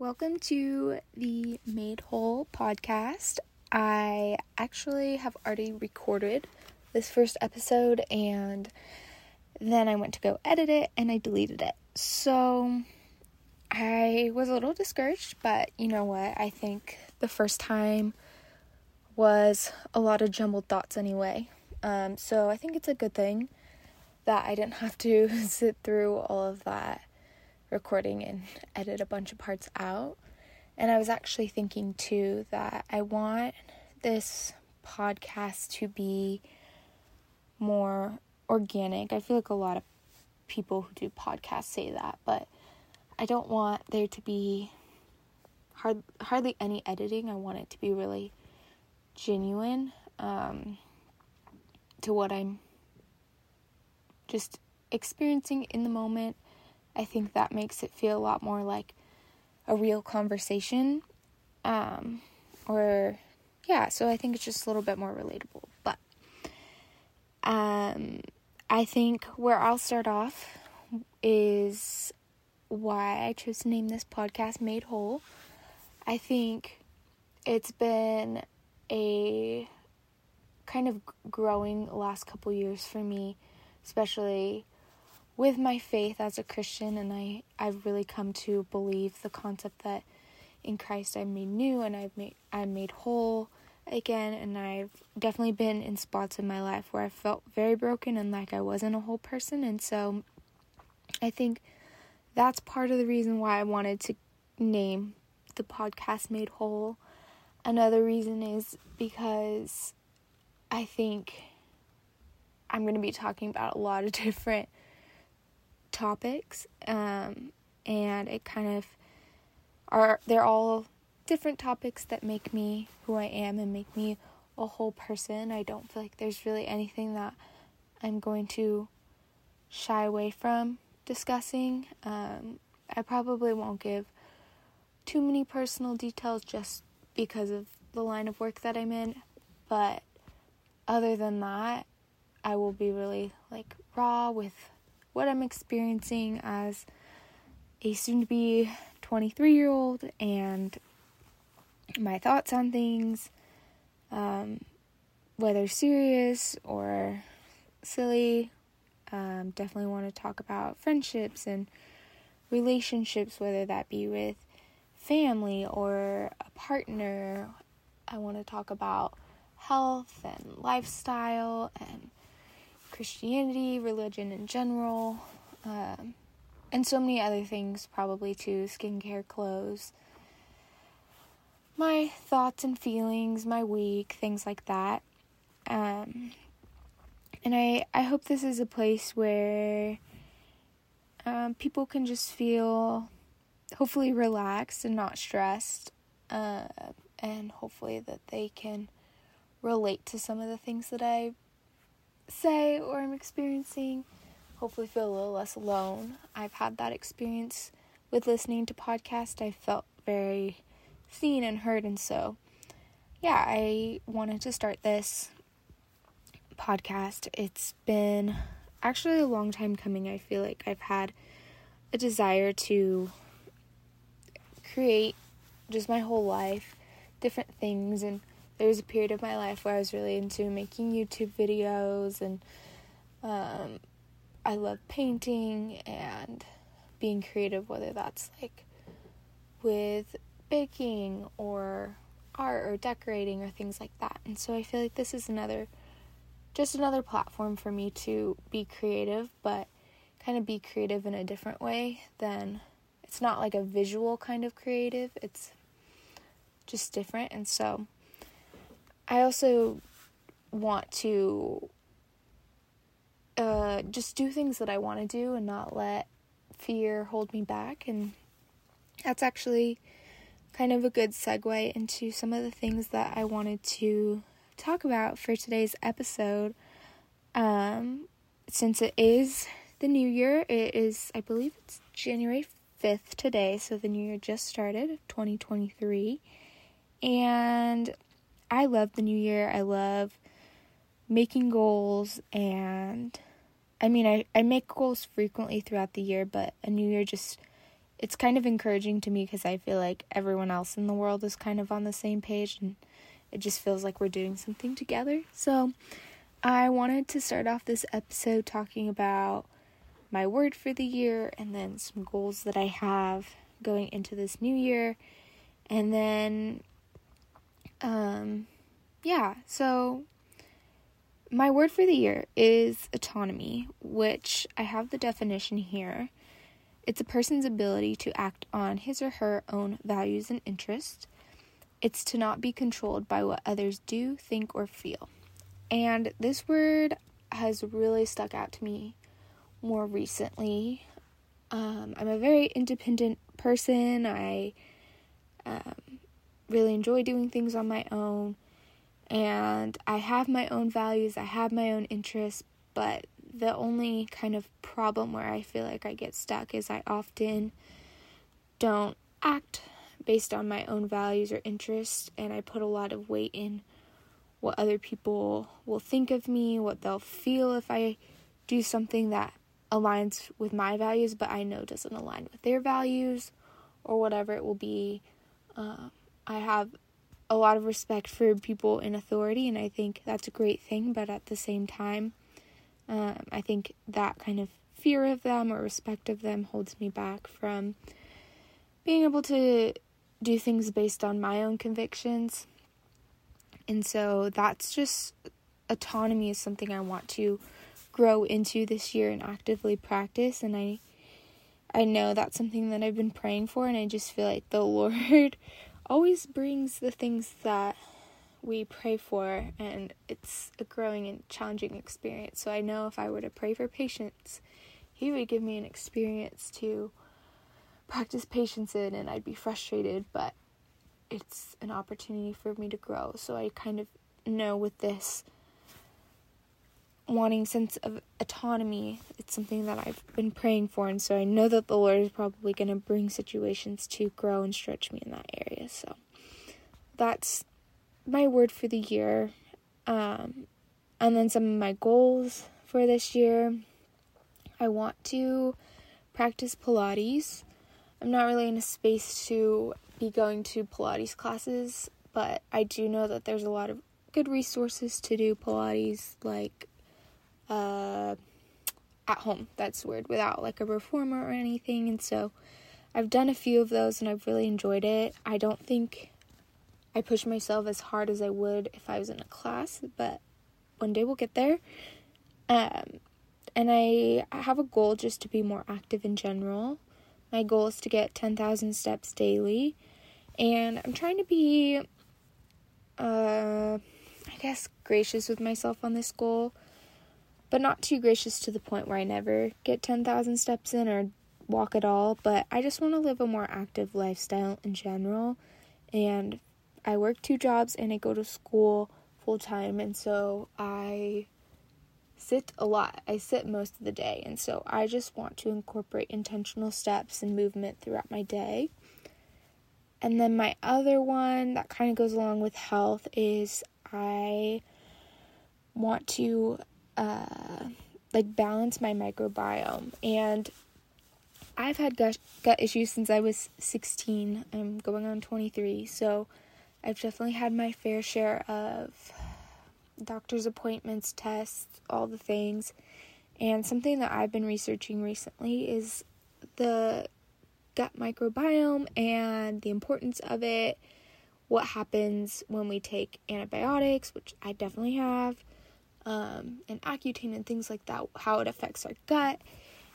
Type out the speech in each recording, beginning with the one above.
Welcome to the Made Whole podcast. I actually have already recorded this first episode and then I went to go edit it and I deleted it. So I was a little discouraged, but you know what? I think the first time was a lot of jumbled thoughts anyway. Um, so I think it's a good thing that I didn't have to sit through all of that recording and edit a bunch of parts out. And I was actually thinking too that I want this podcast to be more organic. I feel like a lot of people who do podcasts say that, but I don't want there to be hard, hardly any editing. I want it to be really genuine um, to what I'm just experiencing in the moment I think that makes it feel a lot more like a real conversation. Um, or, yeah, so I think it's just a little bit more relatable. But um, I think where I'll start off is why I chose to name this podcast Made Whole. I think it's been a kind of growing last couple years for me, especially with my faith as a Christian, and I, I've really come to believe the concept that in Christ I'm made new and I've made I'm made whole again and I've definitely been in spots in my life where I felt very broken and like I wasn't a whole person and so I think that's part of the reason why I wanted to name the podcast Made Whole. Another reason is because I think I'm going to be talking about a lot of different topics, um, and it kind of are they're all different topics that make me who I am and make me a whole person. I don't feel like there's really anything that I'm going to shy away from discussing. Um, I probably won't give too many personal details just because of the line of work that I'm in, but other than that, I will be really like raw with what I'm experiencing as a soon to be 23 year old and my thoughts on things, um, whether serious or silly. Um, definitely want to talk about friendships and relationships, whether that be with family or a partner. I want to talk about health and lifestyle and Christianity, religion in general, um, and so many other things, probably too skincare, clothes, my thoughts and feelings, my week, things like that. Um, and I, I hope this is a place where um, people can just feel hopefully relaxed and not stressed, uh, and hopefully that they can relate to some of the things that I say or I'm experiencing, hopefully feel a little less alone. I've had that experience with listening to podcasts. I felt very seen and heard and so yeah, I wanted to start this podcast. It's been actually a long time coming. I feel like I've had a desire to create just my whole life different things and there was a period of my life where I was really into making YouTube videos and um, I love painting and being creative, whether that's like with baking or art or decorating or things like that. And so I feel like this is another, just another platform for me to be creative, but kind of be creative in a different way than it's not like a visual kind of creative, it's just different. And so I also want to uh, just do things that I want to do and not let fear hold me back. And that's actually kind of a good segue into some of the things that I wanted to talk about for today's episode. Um, since it is the new year, it is, I believe it's January 5th today, so the new year just started, 2023. And I love the new year. I love making goals and I mean I, I make goals frequently throughout the year, but a new year just it's kind of encouraging to me because I feel like everyone else in the world is kind of on the same page and it just feels like we're doing something together. So, I wanted to start off this episode talking about my word for the year and then some goals that I have going into this new year. And then, um, yeah, so my word for the year is autonomy, which I have the definition here. It's a person's ability to act on his or her own values and interests. It's to not be controlled by what others do, think, or feel. And this word has really stuck out to me more recently. Um, I'm a very independent person. I um, really enjoy doing things on my own. And I have my own values, I have my own interests, but the only kind of problem where I feel like I get stuck is I often don't act based on my own values or interests, and I put a lot of weight in what other people will think of me, what they'll feel if I do something that aligns with my values, but I know doesn't align with their values or whatever it will be. Um, I have a lot of respect for people in authority, and I think that's a great thing, but at the same time, um, I think that kind of fear of them or respect of them holds me back from being able to do things based on my own convictions. And so that's just autonomy is something I want to grow into this year and actively practice and I I know that's something that I've been praying for and I just feel like the Lord always brings the things that we pray for and it's a growing and challenging experience. So I know if I were to pray for patience, he would give me an experience to practice patience in and I'd be frustrated, but it's an opportunity for me to grow. So I kind of know with this wanting sense of autonomy, it's something that I've been praying for, and so I know that the Lord is probably going to bring situations to grow and stretch me in that area. So that's my word for the year. Um, and then some of my goals for this year. I want to practice Pilates. I'm not really in a space to be going to Pilates classes, but I do know that there's a lot of good resources to do Pilates, like uh, at home. That's weird, without like a reformer or anything. And so I've done a few of those and I've really enjoyed it. I don't think I push myself as hard as I would if I was in a class, but one day we'll get there. Um, and I have a goal just to be more active in general. My goal is to get 10,000 steps daily. And I'm trying to be, uh, I guess, gracious with myself on this goal, but not too gracious to the point where I never get 10,000 steps in or walk at all. But I just want to live a more active lifestyle in general. And I work two jobs and I go to school full time. And so I sit a lot. I sit most of the day. And so I just want to incorporate intentional steps and movement throughout my day. And then my other one that kind of goes along with health is I want to uh, like balance my microbiome. And I've had gut, gut issues since I was 16. I'm going on 23. So I've definitely had my fair share of doctor's appointments, tests, all the things. And something that I've been researching recently is the gut microbiome and the importance of it, what happens when we take antibiotics, which I definitely have, um, and Accutane and things like that, how it affects our gut.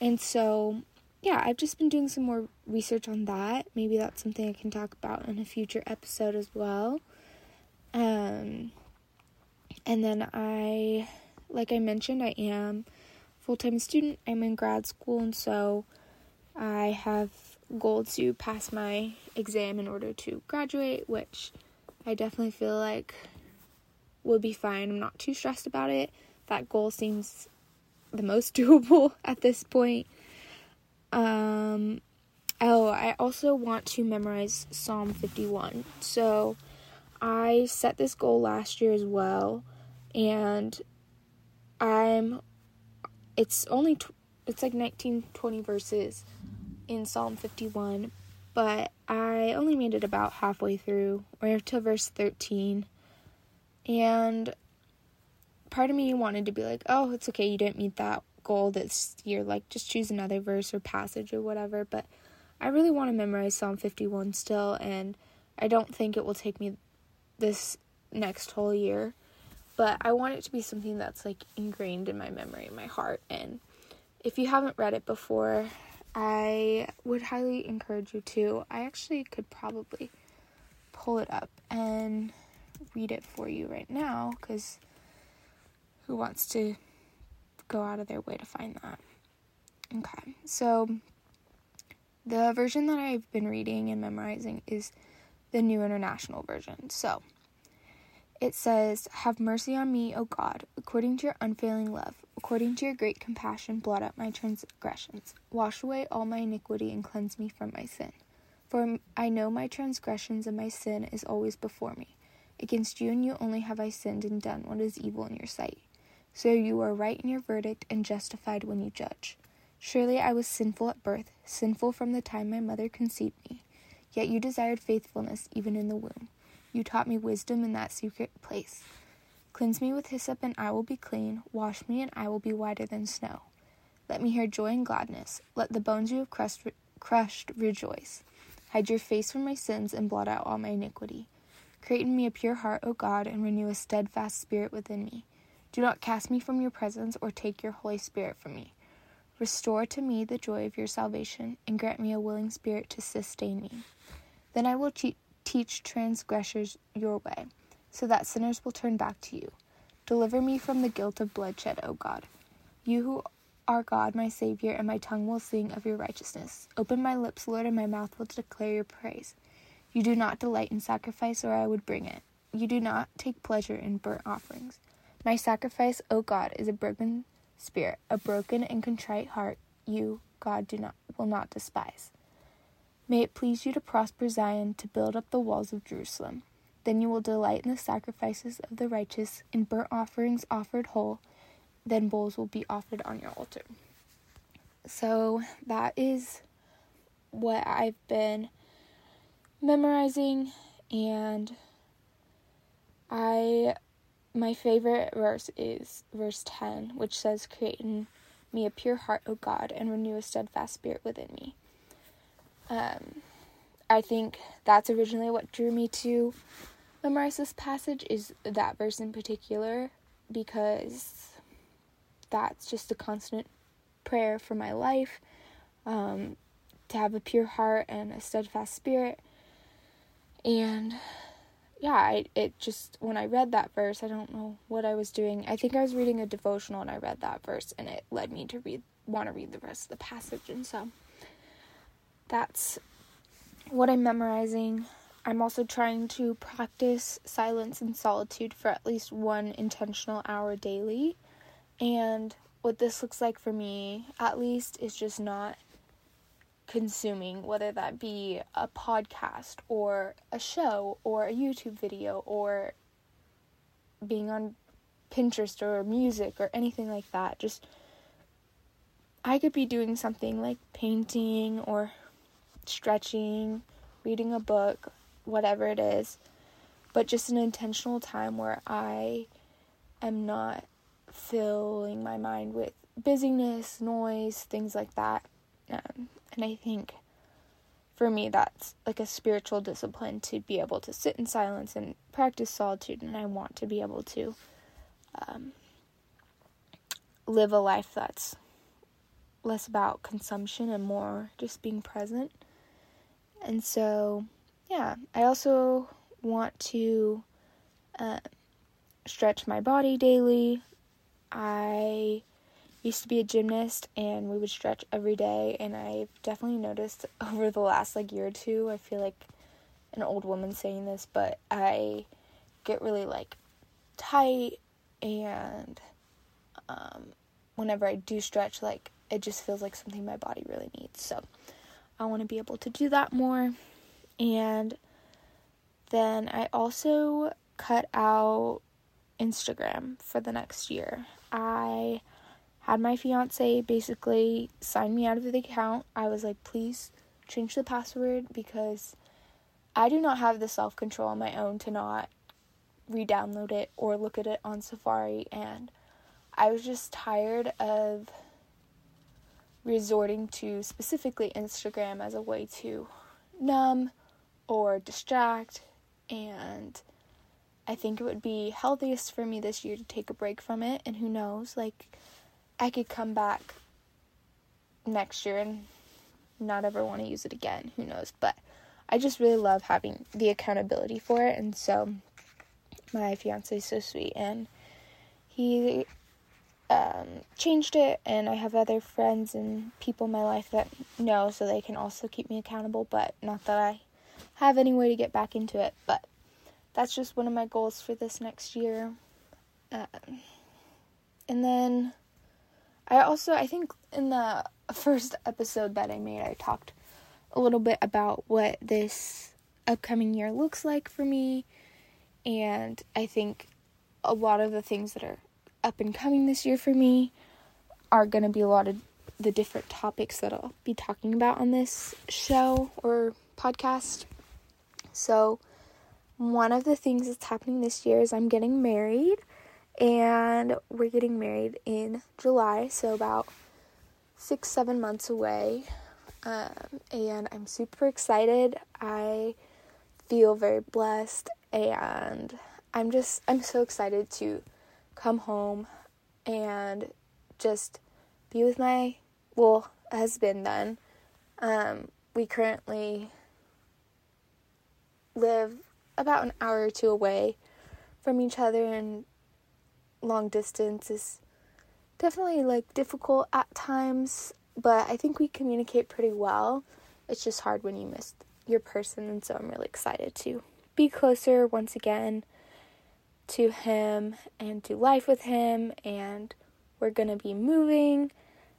And so, yeah, I've just been doing some more research on that. Maybe that's something I can talk about in a future episode as well. Um, and then I, like I mentioned, I am full time student. I'm in grad school, and so I have goal to pass my exam in order to graduate, which I definitely feel like will be fine. I'm not too stressed about it. That goal seems the most doable at this point. Um, oh, I also want to memorize Psalm 51. So I set this goal last year as well, and I'm it's only tw- it's like 19 20 verses in Psalm 51, but I only made it about halfway through, or to verse 13. And part of me wanted to be like, oh, it's okay, you didn't meet that goal this year. Like, just choose another verse or passage or whatever. But I really want to memorize Psalm 51 still, and I don't think it will take me this next whole year. But I want it to be something that's like ingrained in my memory, in my heart. And if you haven't read it before, I would highly encourage you to. I actually could probably pull it up and read it for you right now because who wants to go out of their way to find that? Okay, so the version that I've been reading and memorizing is the New International Version. So it says, Have mercy on me, O God, according to your unfailing love, according to your great compassion, blot out my transgressions. Wash away all my iniquity and cleanse me from my sin. For I know my transgressions and my sin is always before me. Against you and you only have I sinned and done what is evil in your sight. So you are right in your verdict and justified when you judge. Surely I was sinful at birth, sinful from the time my mother conceived me. Yet you desired faithfulness even in the womb. You taught me wisdom in that secret place. Cleanse me with hyssop, and I will be clean. Wash me, and I will be whiter than snow. Let me hear joy and gladness. Let the bones you have crushed, crushed rejoice. Hide your face from my sins, and blot out all my iniquity. Create in me a pure heart, O God, and renew a steadfast spirit within me. Do not cast me from your presence, or take your Holy Spirit from me. Restore to me the joy of your salvation, and grant me a willing spirit to sustain me. Then I will Teach transgressors your way, so that sinners will turn back to you. Deliver me from the guilt of bloodshed, O God. You who are God, my Savior, and my tongue will sing of your righteousness. Open my lips, Lord, and my mouth will declare your praise. You do not delight in sacrifice, or I would bring it. You do not take pleasure in burnt offerings. My sacrifice, O God, is a broken spirit, a broken and contrite heart. You, God, do not will not despise. May it please you to prosper Zion, to build up the walls of Jerusalem. Then you will delight in the sacrifices of the righteous, in burnt offerings offered whole. Then bulls will be offered on your altar. So that is what I've been memorizing, and I my favorite verse is verse 10, which says, Create in me a pure heart, O God, and renew a steadfast spirit within me. Um, I think that's originally what drew me to memorize this passage is that verse in particular because that's just a constant prayer for my life um, to have a pure heart and a steadfast spirit and yeah I, it just when i read that verse i don't know what i was doing i think i was reading a devotional and i read that verse and it led me to read want to read the rest of the passage and so that's what I'm memorizing. I'm also trying to practice silence and solitude for at least one intentional hour daily. And what this looks like for me, at least, is just not consuming, whether that be a podcast or a show or a YouTube video or being on Pinterest or music or anything like that. Just, I could be doing something like painting or stretching, reading a book, whatever it is, but just an intentional time where I am not filling my mind with busyness, noise, things like that. Um, and I think for me, that's like a spiritual discipline to be able to sit in silence and practice solitude. And I want to be able to um, live a life that's less about consumption and more just being present. And so, yeah, I also want to uh, stretch my body daily. I used to be a gymnast and we would stretch every day and I've definitely noticed over the last like year or two, I feel like an old woman saying this, but I get really like tight and um, whenever I do stretch like it just feels like something my body really needs. So I want to be able to do that more. And then I also cut out Instagram for the next year. I had my fiance basically sign me out of the account. I was like, please change the password because I do not have the self control on my own to not re download it or look at it on Safari. And I was just tired of resorting to specifically Instagram as a way to numb or distract. And I think it would be healthiest for me this year to take a break from it. And who knows, like, I could come back next year and not ever want to use it again. Who knows? But I just really love having the accountability for it. And so my fiance is so sweet. And he um, changed it, and I have other friends and people in my life that know, so they can also keep me accountable. But not that I have any way to get back into it. But that's just one of my goals for this next year. Um, and then I also, I think in the first episode that I made, I talked a little bit about what this upcoming year looks like for me. And I think a lot of the things that are up and coming this year for me are going to be a lot of the different topics that I'll be talking about on this show or podcast. So, one of the things that's happening this year is I'm getting married, and we're getting married in July, so about six, seven months away. Um, and I'm super excited. I feel very blessed, and I'm just, I'm so excited to come home and just be with my well husband then um, we currently live about an hour or two away from each other and long distance is definitely like difficult at times but i think we communicate pretty well. It's just hard when you miss your person and so i'm really excited to be closer once again to him and do life with him and we're going to be moving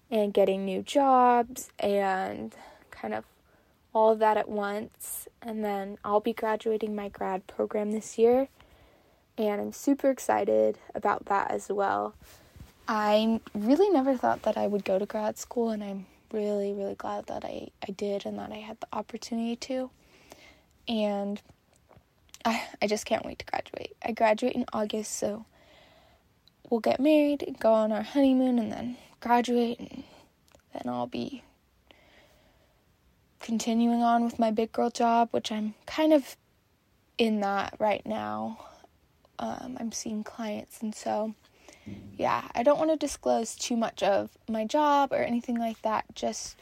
and getting new jobs and kind of all of that at once. And then I'll be graduating my grad program this year and I'm super excited about that as well. I really never thought that I would go to grad school and I'm really really glad that I I did and that I had the opportunity to. And I, I just can't wait to graduate. I graduate in August, so we'll get married and go on our honeymoon and then graduate and then I'll be continuing on with my big girl job, which I'm kind of in that right now. Um, I'm seeing clients, and so yeah, I don't want to disclose too much of my job or anything like that just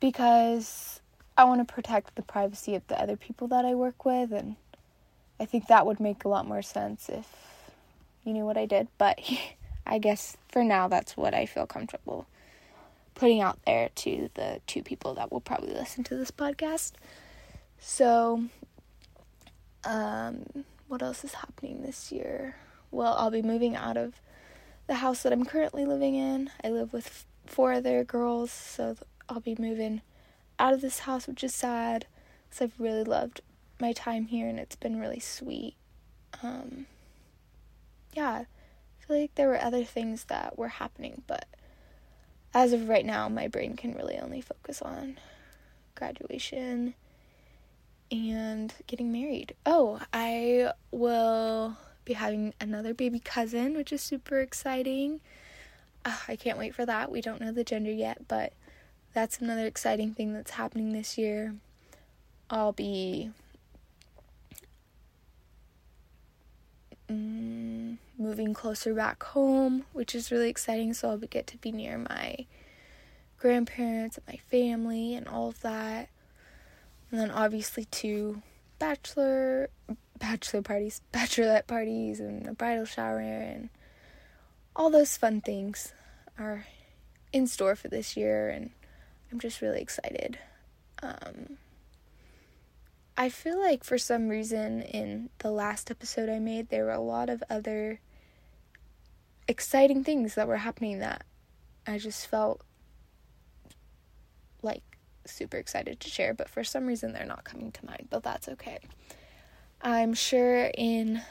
because I want to protect the privacy of the other people that I work with, and I think that would make a lot more sense if you knew what I did. But I guess for now, that's what I feel comfortable putting out there to the two people that will probably listen to this podcast. So, um, what else is happening this year? Well, I'll be moving out of the house that I'm currently living in. I live with four other girls, so I'll be moving out of this house, which is sad because I've really loved my time here and it's been really sweet. Um, yeah, I feel like there were other things that were happening, but as of right now, my brain can really only focus on graduation and getting married. Oh, I will be having another baby cousin, which is super exciting. Uh, I can't wait for that. We don't know the gender yet, but that's another exciting thing that's happening this year. I'll be mm, moving closer back home, which is really exciting. So I'll get to be near my grandparents and my family and all of that. And then obviously two bachelor bachelor parties, bachelorette parties and a bridal shower and all those fun things are in store for this year and I'm just really excited. Um, I feel like for some reason in the last episode I made, there were a lot of other exciting things that were happening that I just felt super excited to share, but for some reason they're not coming to mind, but that's okay. I'm sure in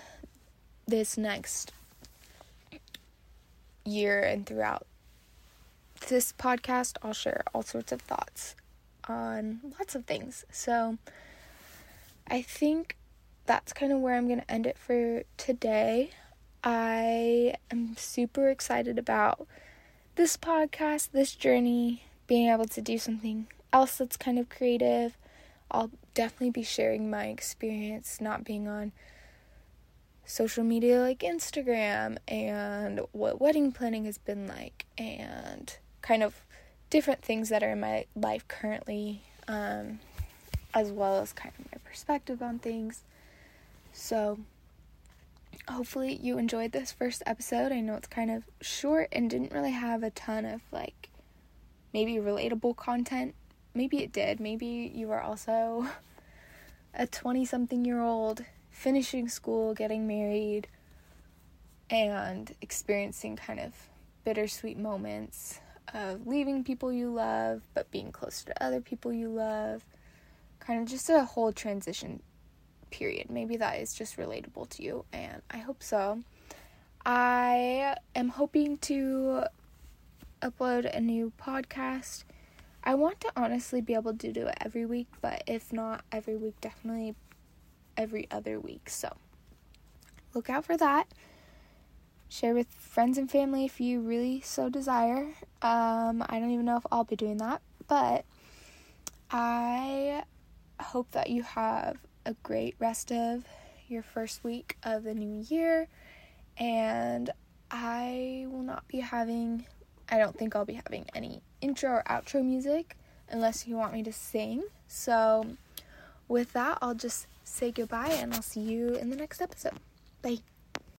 this next year and throughout this podcast, I'll share all sorts of thoughts on lots of things. So I think that's kind of where I'm going to end it for today. I am super excited about this podcast, this journey, being able to do something else that's kind of creative. I'll definitely be sharing my experience not being on social media like Instagram and what wedding planning has been like and kind of different things that are in my life currently um, as well as kind of my perspective on things. So hopefully you enjoyed this first episode. I know it's kind of short and didn't really have a ton of like maybe relatable content. Maybe it did. Maybe you are also a 20 something year old finishing school, getting married, and experiencing kind of bittersweet moments of leaving people you love but being close to other people you love. Kind of just a whole transition period. Maybe that is just relatable to you, and I hope so. I am hoping to upload a new podcast. I want to honestly be able to do it every week, but if not every week, definitely every other week. So look out for that. Share with friends and family if you really so desire. Um, I don't even know if I'll be doing that, but I hope that you have a great rest of your first week of the new year. And I will not be having, I don't think I'll be having any intro or outro music unless you want me to sing. So, with that, I'll just say goodbye and I'll see you in the next episode. Bye.